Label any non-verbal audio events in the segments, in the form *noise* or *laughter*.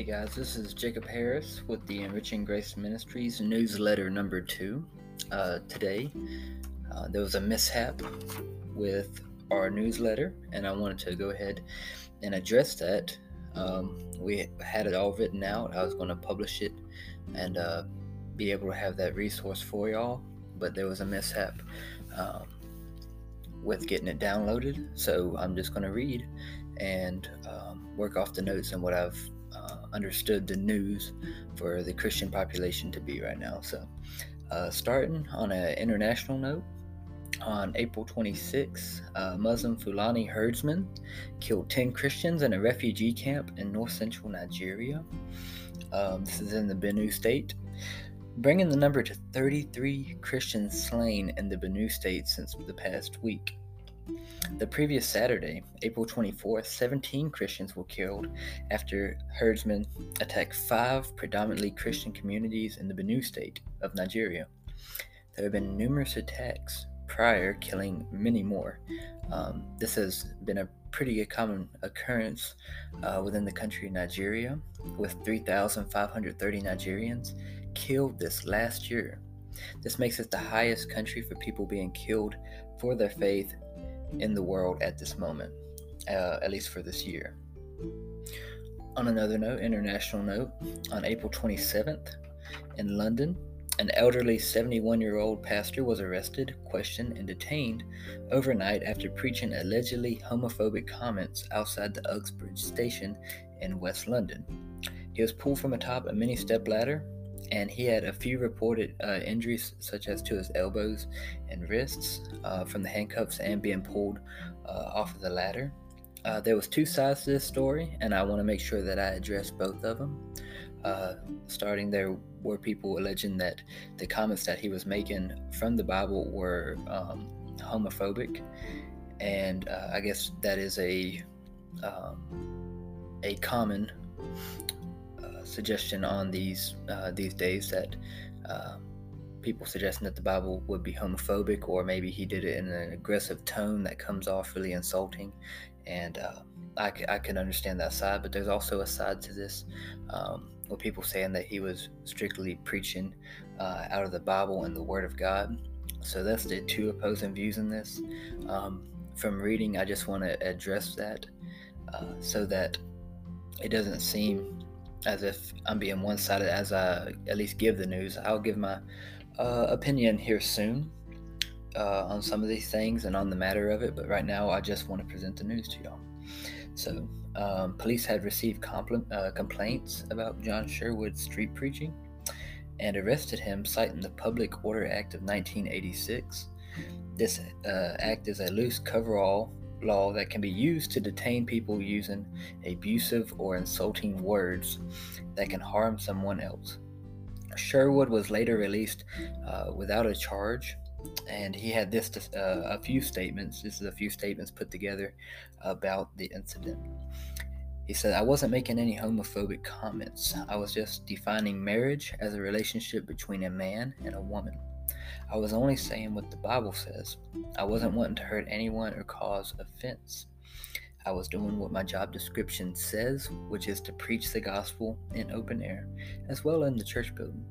Hey guys, this is Jacob Harris with the Enriching Grace Ministries newsletter number two. Uh, today, uh, there was a mishap with our newsletter, and I wanted to go ahead and address that. Um, we had it all written out. I was going to publish it and uh, be able to have that resource for y'all, but there was a mishap um, with getting it downloaded. So I'm just going to read and um, work off the notes and what I've understood the news for the Christian population to be right now. So, uh, starting on an international note, on April 26, uh, Muslim Fulani herdsmen killed 10 Christians in a refugee camp in north central Nigeria. Um, this is in the Benue state, bringing the number to 33 Christians slain in the Benue state since the past week. The previous Saturday, April 24th, 17 Christians were killed after herdsmen attacked five predominantly Christian communities in the Benue state of Nigeria. There have been numerous attacks prior, killing many more. Um, this has been a pretty common occurrence uh, within the country of Nigeria, with 3,530 Nigerians killed this last year. This makes it the highest country for people being killed for their faith in the world at this moment, uh, at least for this year. On another note, international note, on April 27th in London, an elderly 71 year old pastor was arrested, questioned, and detained overnight after preaching allegedly homophobic comments outside the Uxbridge station in West London. He was pulled from atop a mini step ladder and he had a few reported uh, injuries, such as to his elbows and wrists, uh, from the handcuffs and being pulled uh, off of the ladder. Uh, there was two sides to this story, and I want to make sure that I address both of them. Uh, starting there were people alleging that the comments that he was making from the Bible were um, homophobic, and uh, I guess that is a um, a common suggestion on these uh, these days that uh, people suggesting that the Bible would be homophobic, or maybe he did it in an aggressive tone that comes off really insulting. And uh, I, I can understand that side, but there's also a side to this um, with people saying that he was strictly preaching uh, out of the Bible and the Word of God. So that's the two opposing views in this. Um, from reading, I just want to address that uh, so that it doesn't seem as if I'm being one sided as I at least give the news. I'll give my uh, opinion here soon uh, on some of these things and on the matter of it, but right now I just want to present the news to y'all. So, um, police had received compl- uh, complaints about John Sherwood's street preaching and arrested him, citing the Public Order Act of 1986. This uh, act is a loose coverall law that can be used to detain people using abusive or insulting words that can harm someone else. Sherwood was later released uh, without a charge, and he had this uh, a few statements. This is a few statements put together about the incident. He said, I wasn't making any homophobic comments. I was just defining marriage as a relationship between a man and a woman. I was only saying what the Bible says. I wasn't wanting to hurt anyone or cause offense. I was doing what my job description says, which is to preach the gospel in open air, as well in the church building.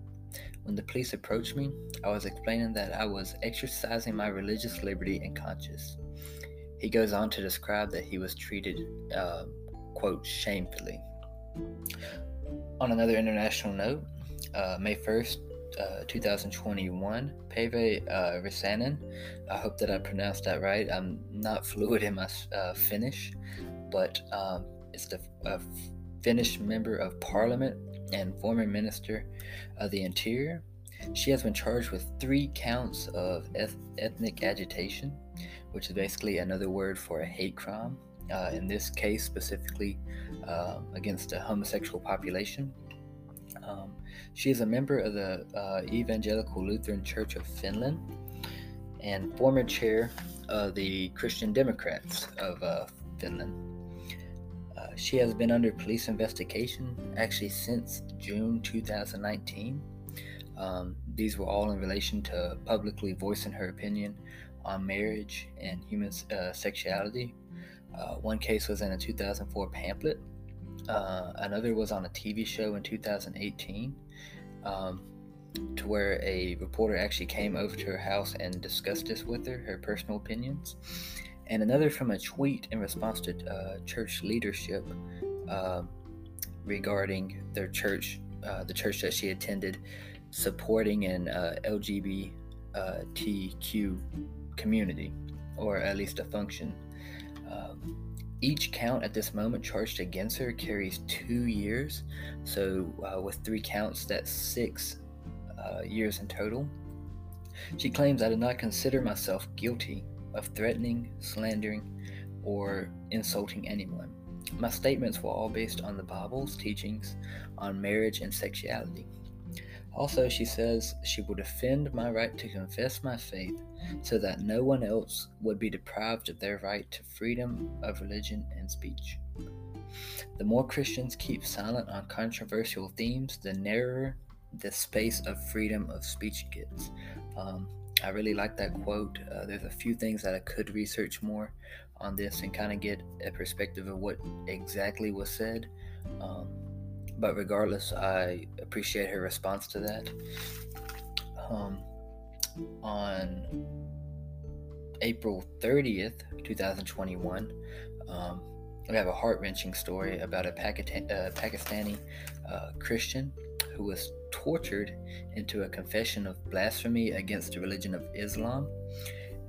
When the police approached me, I was explaining that I was exercising my religious liberty and conscience. He goes on to describe that he was treated, uh, quote, shamefully. On another international note, uh, May 1st, uh, 2021, Pave uh, Risanen. I hope that I pronounced that right. I'm not fluid in my uh, Finnish, but um, it's the uh, Finnish member of parliament and former minister of the interior. She has been charged with three counts of eth- ethnic agitation, which is basically another word for a hate crime. Uh, in this case, specifically uh, against the homosexual population. Um, she is a member of the uh, Evangelical Lutheran Church of Finland and former chair of the Christian Democrats of uh, Finland. Uh, she has been under police investigation actually since June 2019. Um, these were all in relation to publicly voicing her opinion on marriage and human uh, sexuality. Uh, one case was in a 2004 pamphlet Uh, another was on a TV show in 2018, um, to where a reporter actually came over to her house and discussed this with her, her personal opinions. And another from a tweet in response to uh, church leadership uh, regarding their church, uh, the church that she attended, supporting an uh, LGBTQ community, or at least a function. Um, each count at this moment charged against her carries two years. So, uh, with three counts, that's six uh, years in total. She claims I did not consider myself guilty of threatening, slandering, or insulting anyone. My statements were all based on the Bible's teachings on marriage and sexuality. Also, she says she will defend my right to confess my faith so that no one else would be deprived of their right to freedom of religion and speech. The more Christians keep silent on controversial themes, the narrower the space of freedom of speech gets. Um, I really like that quote. Uh, there's a few things that I could research more on this and kind of get a perspective of what exactly was said. Um, but regardless, I appreciate her response to that. Um, on April 30th, 2021, um, we have a heart wrenching story about a Pakistan, uh, Pakistani uh, Christian who was tortured into a confession of blasphemy against the religion of Islam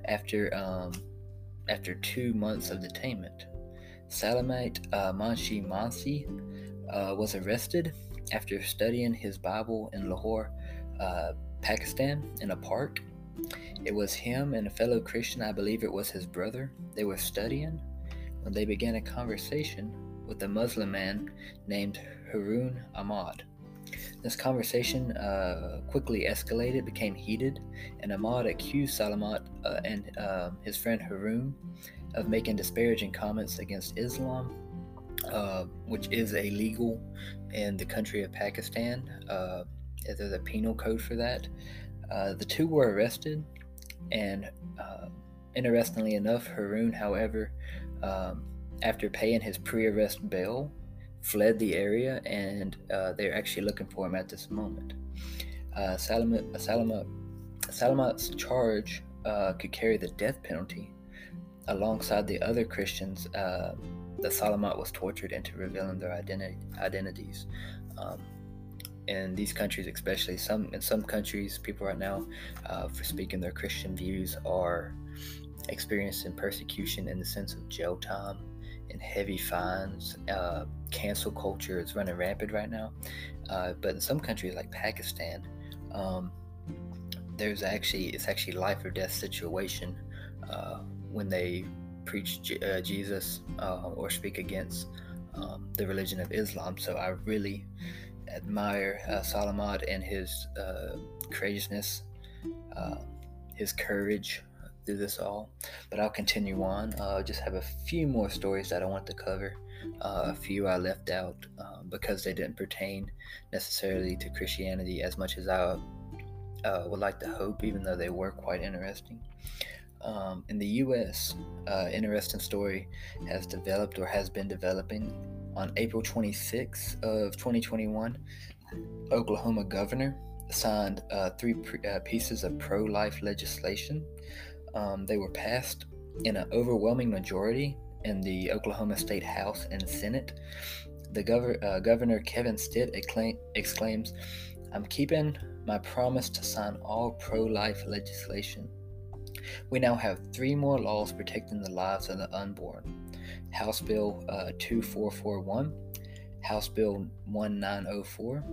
after um, after two months of detainment. Salamat uh, Manshi Mansi uh, was arrested after studying his Bible in Lahore, uh, Pakistan, in a park. It was him and a fellow Christian, I believe it was his brother. They were studying when they began a conversation with a Muslim man named Harun Ahmad. This conversation uh, quickly escalated, became heated, and Ahmad accused Salamat uh, and uh, his friend Harun of making disparaging comments against Islam, uh, which is illegal in the country of Pakistan. Uh, there's a penal code for that. Uh, the two were arrested, and interestingly enough, Harun, however, um, after paying his pre arrest bail, fled the area, and uh, they're actually looking for him at this moment. Uh, Salamat, Salamat, Salamat's charge uh, could carry the death penalty alongside the other Christians that Salamat was tortured into revealing their identity, identities. Um, in these countries, especially some in some countries, people right now, uh, for speaking their Christian views, are experiencing persecution in the sense of jail time and heavy fines. Uh, cancel culture is running rampant right now. Uh, but in some countries like Pakistan, um, there's actually it's actually life or death situation uh, when they preach J- uh, Jesus uh, or speak against um, the religion of Islam. So I really admire uh, Salamat and his courageousness, his courage, through this all. But I'll continue on. I uh, just have a few more stories that I want to cover. Uh, a few I left out because they didn't pertain necessarily to Christianity as much as I uh, would like to hope, even though they were quite interesting. Um, in the U.S., uh, interesting story has developed or has been developing. On April 26 of 2021, Oklahoma governor signed uh, three pre- uh, pieces of pro-life legislation um, they were passed in an overwhelming majority in the Oklahoma State House and Senate. The gov- uh, governor Kevin Stitt acclaim- exclaims, "I'm keeping my promise to sign all pro-life legislation." We now have three more laws protecting the lives of the unborn. House Bill uh, 2441, House Bill 1904,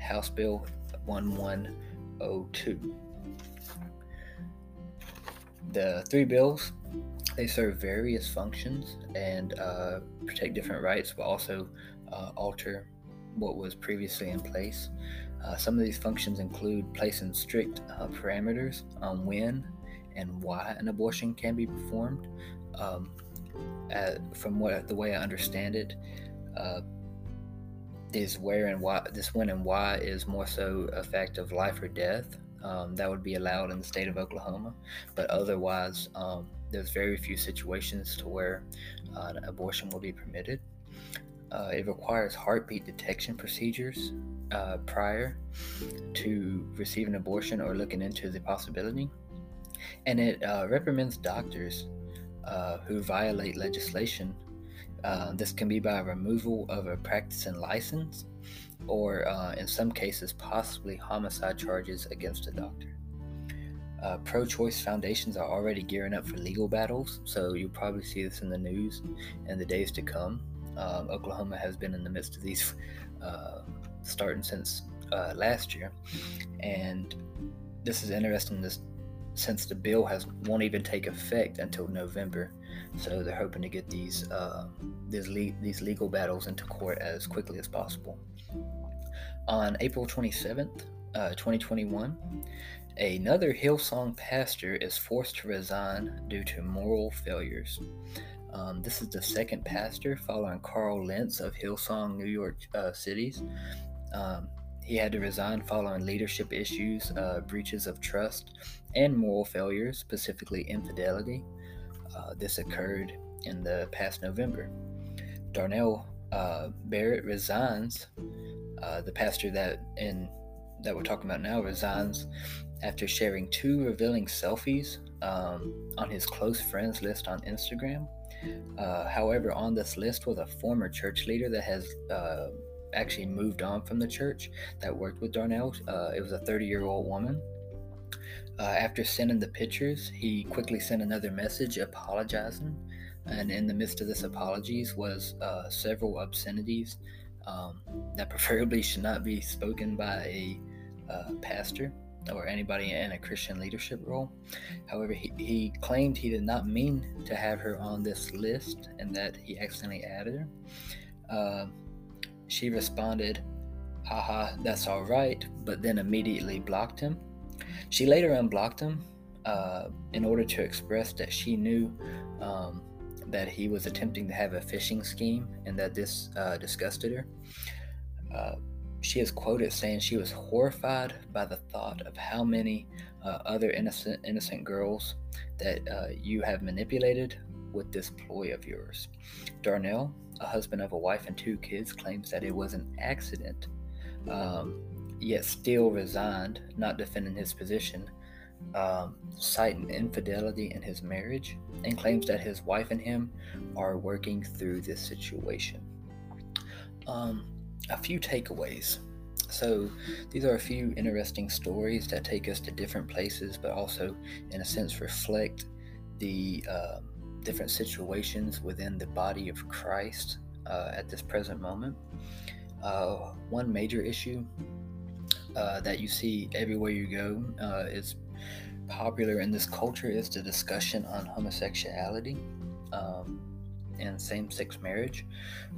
House Bill 1102 the three bills they serve various functions and uh, protect different rights, but also uh, alter what was previously in place. Uh, some of these functions include placing strict uh, parameters on when and why an abortion can be performed. Um, from what the way I understand it, uh, where and why this when and why is more so a fact of life or death um, that would be allowed in the state of Oklahoma. But otherwise, um, there's very few situations to where uh, an abortion will be permitted. Uh, it requires heartbeat detection procedures uh, prior to receiving abortion or looking into the possibility. And it uh, reprimands doctors uh, who violate legislation. Uh, this can be by removal of a practicing license or, uh, in some cases, possibly homicide charges against a doctor. Uh, pro choice foundations are already gearing up for legal battles, so you'll probably see this in the news in the days to come. Um, Oklahoma has been in the midst of these *laughs* uh, starting since last year, and this is interesting. This since the bill has won't even take effect until November, so they're hoping to get these uh, these, le- these legal battles into court as quickly as possible. On April 27th, uh, 2021, another Hillsong pastor is forced to resign due to moral failures. Um, this is the second pastor following Carl Lentz of Hillsong New York uh, Cities. Um, he had to resign following leadership issues, uh, breaches of trust, and moral failures, specifically infidelity. Uh, this occurred in the past November. Darnell uh, Barrett resigns. Uh, the pastor that in that we're talking about now resigns after sharing two revealing selfies um, on his close friends list on Instagram. Uh, however, on this list was a former church leader that has uh, actually moved on from the church that worked with Darnell. Uh, it was a 30 year old woman. Uh, after sending the pictures, he quickly sent another message apologizing. And in the midst of this apologies was uh, several obscenities um, that *laughs* preferably should not be spoken by a uh, pastor or anybody in a Christian leadership role. However, he, he claimed he did not mean to have her on this list and that he accidentally added her. She responded, haha, that's all right, but then immediately blocked him. She later unblocked him uh, in order to express that she knew um, that he was attempting to have a phishing scheme and that this uh, disgusted her. Uh, she is quoted saying she was horrified by the thought of how many uh, other innocent innocent girls that uh, you have manipulated with this ploy of yours. Darnell, a husband of a wife and two kids, claims that it was an accident, um, yet still resigned, not defending his position, um, citing infidelity in his marriage, and claims that his wife and him are working through this situation. Um, a few takeaways. So, these are a few interesting stories that take us to different places, but also, in a sense, reflect the uh, different situations within the body of Christ uh, at this present moment. Uh, one major issue uh, that you see everywhere you go uh, is popular in this culture is the discussion on homosexuality um, and same-sex marriage.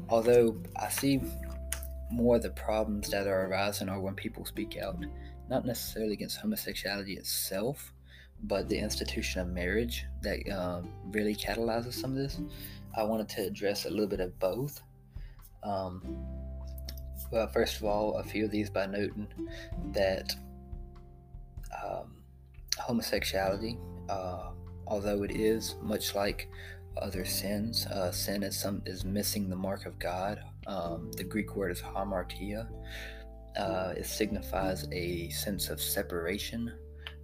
Although I see more of the problems that are arising are when people speak out, not necessarily against homosexuality itself, but the institution of marriage that um, really catalyzes some of this. I wanted to address a little bit of both. Um, well, first of all, a few of these by noting that um, homosexuality, uh, although it is much like other sins, uh, sin is some is missing the mark of God. Um, the Greek word is hamartia. Uh, it signifies a sense of separation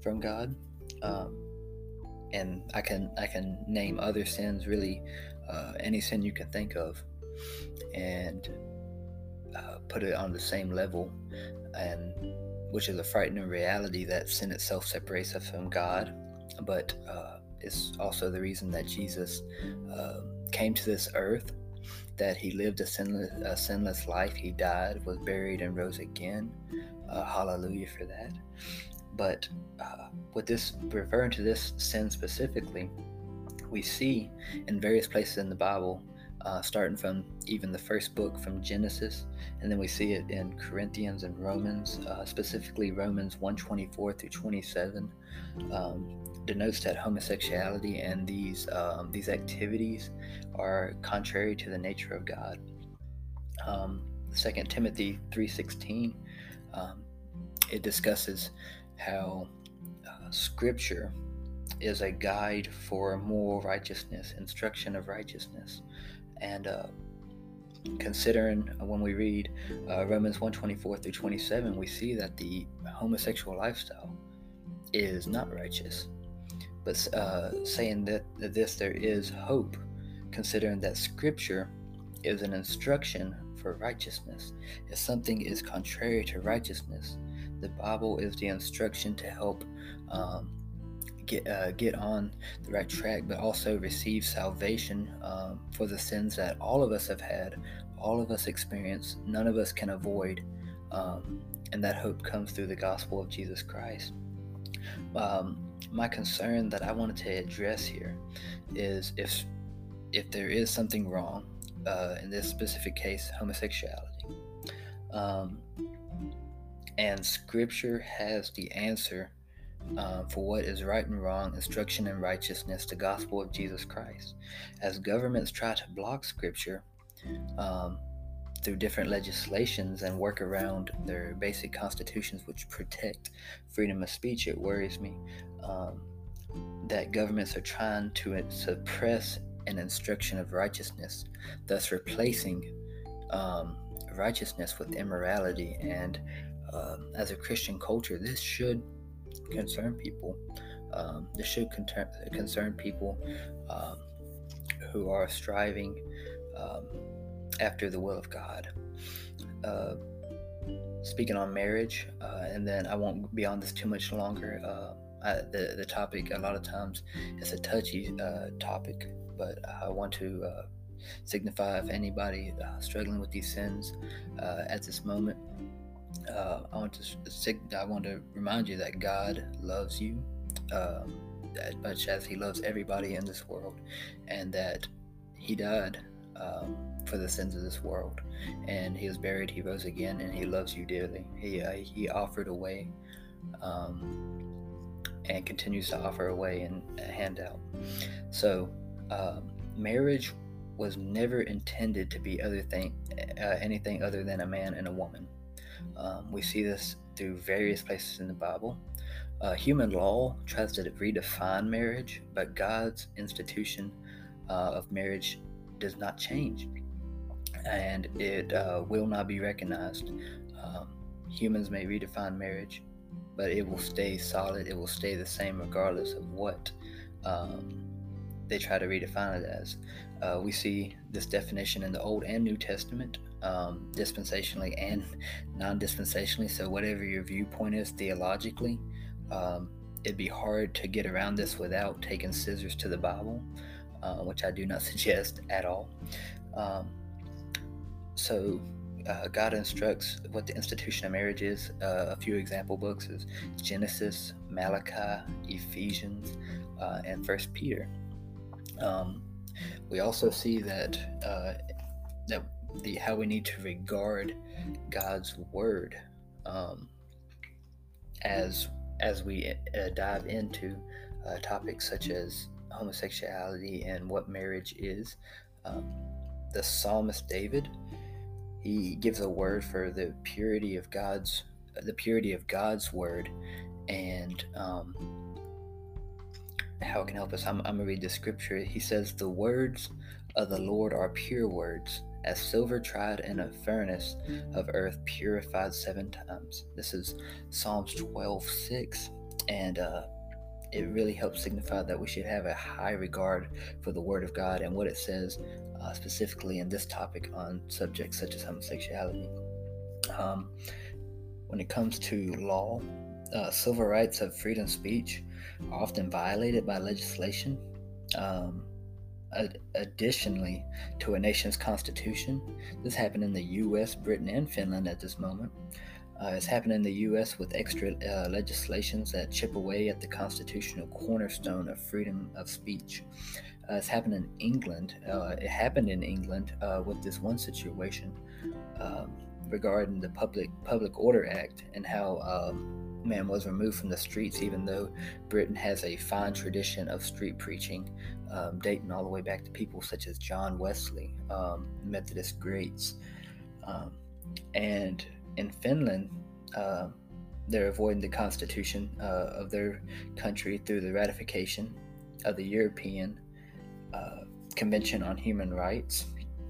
from God um, and I can I can name other sins really uh, any sin you can think of and uh, put it on the same level and which is a frightening reality that sin itself separates us from God. But uh, it's also the reason that Jesus uh, came to this earth that he lived a sinless, a sinless life. He died was buried and rose again. Uh, hallelujah for that but uh, with this referring to this sin specifically, we see in various places in the Bible, uh, starting from even the first book from Genesis, and then we see it in Corinthians and Romans, uh, specifically Romans 124 through 27, um, denotes that homosexuality and these um, these activities are contrary to the nature of God. Um, 2 Timothy 3:16 um, it discusses how uh, Scripture is a guide for moral righteousness, instruction of righteousness, and uh, considering when we read uh, Romans 124 through 27, we see that the homosexual lifestyle is not righteous. But uh, saying that this there is hope, considering that Scripture is an instruction for righteousness. If something is contrary to righteousness, the Bible is the instruction to help um, get uh, get on the right track, but also receive salvation um, for the sins that all of us have had, all of us experience, none of us can avoid, um, and that hope comes through the gospel of Jesus Christ. Um, my concern that I wanted to address here is if if there is something wrong uh, in this specific case, homosexuality, um, and Scripture has the answer uh, for what is right and wrong, instruction and righteousness, the gospel of Jesus Christ. As governments try to block Scripture um, through different legislations and work around their basic constitutions, which protect freedom of speech, it worries me um, that governments are trying to suppress an instruction of righteousness, thus replacing um, righteousness with immorality. And uh, as a Christian culture, this should concern people. Um, this should concern, concern people um, who are striving um, after the will of God. Uh, speaking on marriage, uh, and then I won't be on this too much longer. Uh, I, the the topic a lot of times it's a touchy uh, topic, but I want to uh, signify if anybody uh, struggling with these sins at this moment uh, I want to I want to remind you that God loves you um, as much as He loves everybody in this world, and that He died um, for the sins of this world, and He was buried, He rose again, and He loves you dearly. He uh, He offered a way, um, and continues to offer a way and a handout. So, um, marriage was never intended to be other thing, uh, anything other than a man and a woman. Um, we see this through various places in the Bible. Uh, human law tries to redefine marriage, but God's institution uh, of marriage does not change, and it uh, will not be recognized. Um, humans may redefine marriage, but it will stay solid. It will stay the same regardless of what um, they try to redefine it as. Uh, we see this definition in the Old and New Testament um, dispensationally and non dispensationally. So, whatever your viewpoint is theologically, um, it'd be hard to get around this without taking scissors to the Bible, uh, which I do not *laughs* suggest at all. Um, so, uh, God instructs what the institution of marriage is. Uh, a few example books is Genesis, Malachi, Ephesians, uh, and First Peter. Um, we also see that uh, that the how we need to regard God's word um, as as we uh, dive into uh, topics such as homosexuality and what marriage is. Um, the psalmist David he gives a word for the purity of God's the purity of God's word and um, how it can help us. I'm, I'm gonna read the scripture. He says, "The words of the Lord are pure words, as silver tried in a furnace of earth purified seven times. This is Psalms 12 6. And uh, it really helps signify that we should have a high regard for the Word of God and what it says uh, specifically in this topic on subjects such as homosexuality. Um, when it comes to law, uh, civil rights of freedom of speech are often violated by legislation. Um, additionally to a nation's constitution. This happened in the US, Britain, and Finland at this moment. Uh, it's happened in the US with extra uh, legislations that chip away at the constitutional cornerstone of freedom of speech. Uh, it's happened in England. Uh, it happened in England uh, with this one situation um, regarding the Public Public Order Act and how um, man was removed from the streets, even though Britain has a fine tradition of street preaching, um, dating all the way back to people such as John Wesley, um, Methodist greats. Um, and in Finland, uh, they're avoiding the constitution uh, of their country through the ratification of the European uh, Convention on Human Rights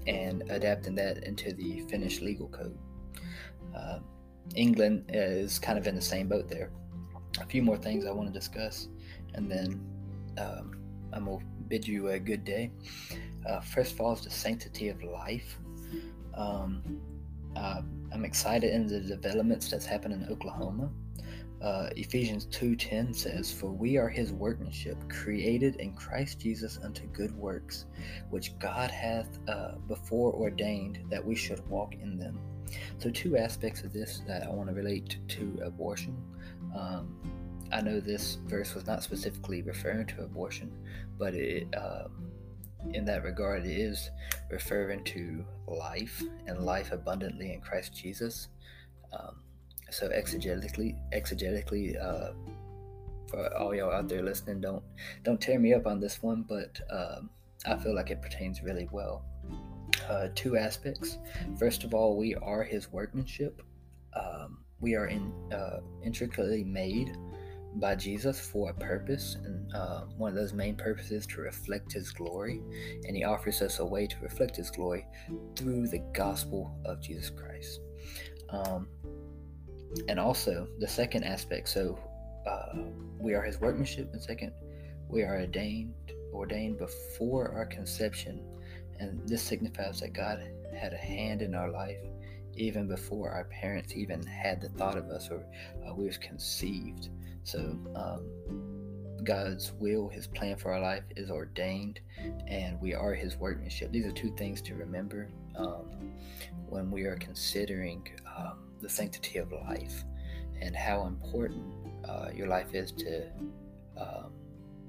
and adapting that into the Finnish legal code. England is kind of in the same boat there. A few more things I want to discuss, and then um, I'm going to bid you a good day. Uh, first of all, is the sanctity of life. Um, uh, I'm excited in the developments that's happened in Oklahoma. Uh, Ephesians 2:10 says, "For we are His workmanship, created in Christ Jesus unto good works, which God hath uh, before ordained that we should walk in them." So, two aspects of this that I want to relate to abortion. Um, I know this verse was not specifically referring to abortion, but it, uh, in that regard, it is referring to life and life abundantly in Christ Jesus. Um, so exegetically, exegetically, uh, for all y'all out there listening, don't don't tear me up on this one, but um, I feel like it pertains really well. Uh, two aspects. First of all, we are His workmanship. Um, we are in, uh, intricately made by Jesus for a purpose, and uh, one of those main purposes to reflect His glory. And He offers us a way to reflect His glory through the gospel of Jesus Christ. Um, and also the second aspect. So uh, we are His workmanship, and second, we are ordained ordained before our conception, and this signifies that God had a hand in our life even before our parents even had the thought of us or uh, we was conceived. So um, God's will, His plan for our life is ordained, and we are His workmanship. These are two things to remember um, when we are considering um, the sanctity of life and how important uh, your life is to um,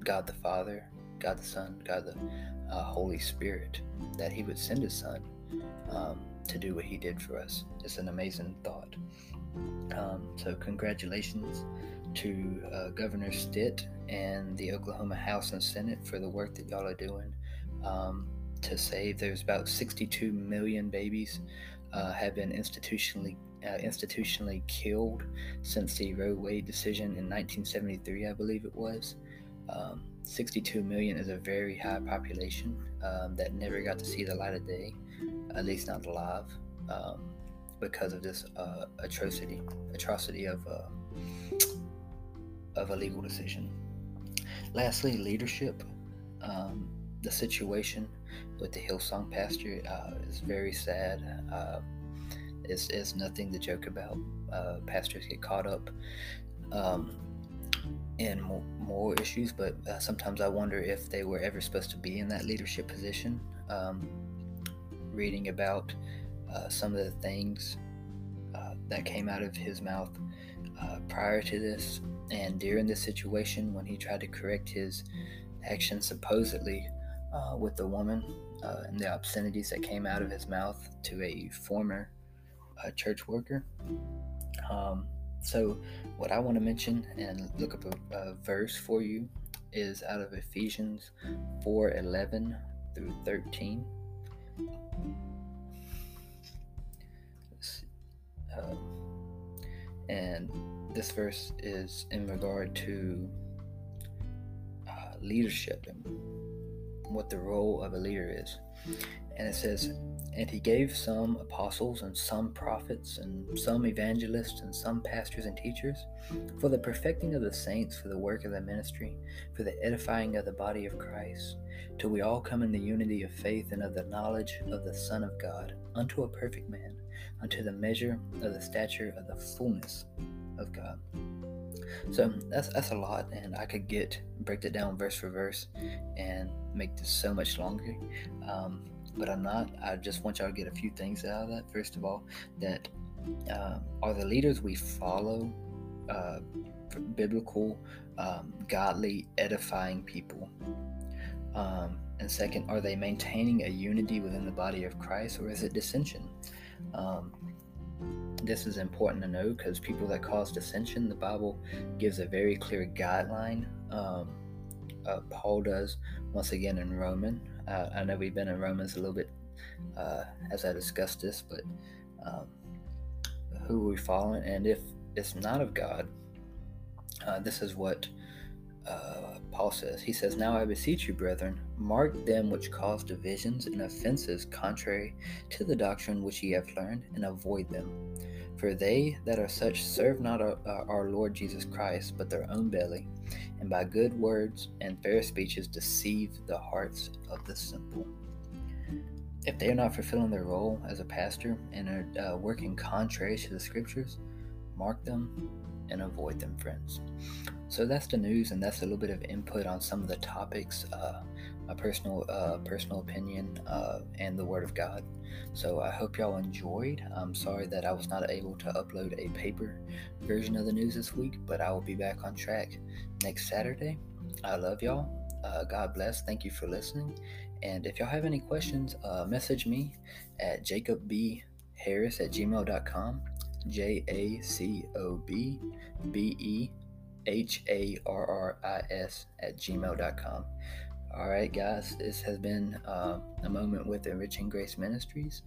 God the Father, God the Son, God the uh, Holy Spirit, that He would send His Son um, to do what He did for us. It's an amazing thought. Um, so, congratulations to uh, Governor Stitt and the Oklahoma House and Senate for the work that y'all are doing um, to save. There's about 62 million babies uh, have been institutionally uh, institutionally killed since the Roe Wade decision in 1973, I believe it was. Um, 62 million is a very high population um, that never got to see the light of day, at least not alive, um, because of this uh, atrocity, atrocity of uh, of a legal decision. Lastly, leadership. Um, the situation with the Hillsong pastor uh, is very sad. Uh, it's, it's nothing to joke about. Uh, pastors get caught up in more, more, issues, but uh, sometimes I wonder if they were ever supposed to be in that leadership position. Um, reading about uh, some of the things uh, that came out of his mouth prior to this and during this situation, when he tried to correct his actions supposedly uh, with the woman uh, and the obscenities that came out of his mouth to a former uh, church worker. Um, so, what I want to mention and look up a, a verse for you is out of Ephesians 4 11 through 13. Um, and this verse is in regard to uh, leadership and what the role of a leader is. And it says, And he gave some apostles, and some prophets, and some evangelists, and some pastors and teachers, for the perfecting of the saints, for the work of the ministry, for the edifying of the body of Christ, till we all come in the unity of faith and of the knowledge of the Son of God, unto a perfect man, unto the measure of the stature of the fullness of God. So that's that's a lot, and I could get break it down verse for verse and make this so much longer. Um, but I'm not. I just want y'all to get a few things out of that. First of all, that uh, are the leaders we follow uh, biblical, um, godly, edifying people. Um, and second, are they maintaining a unity within the body of Christ, or is it dissension? Um, this is important to know because people that cause dissension, the Bible gives a very clear guideline. Um, uh, Paul does once again in Roman. Uh, I know we've been in Romans a little bit uh, as I discussed this, but um, who are we following? And if it's not of God, uh, this is what uh, Paul says, he says, Now I beseech you, brethren, mark them which cause divisions and offenses contrary to the doctrine which ye have learned, and avoid them. For they that are such serve not our, Lord Jesus Christ, but their own belly, and by good words and fair speeches deceive the hearts of the simple. If they are not fulfilling their role as a pastor and are uh, working contrary to the scriptures, mark them and avoid them, friends. So that's the news, and that's a little bit of input on some of the topics, uh, my personal uh, personal opinion, uh, and the Word of God. So I hope y'all enjoyed. I'm sorry that I was not able to upload a paper version of the news this week, but I will be back on track next Saturday. I love y'all. Uh, God bless. Thank you for listening. And if y'all have any questions, uh, message me at jacobbeharris at gmail.com. J A C O B B E H A R R I S at gmail.com. All right, guys, this has been uh, a moment with Enriching Grace Ministries,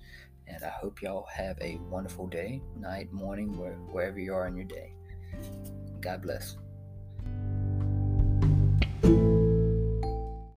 and I hope y'all have a wonderful day, night, morning, where, wherever you are in your day. God bless.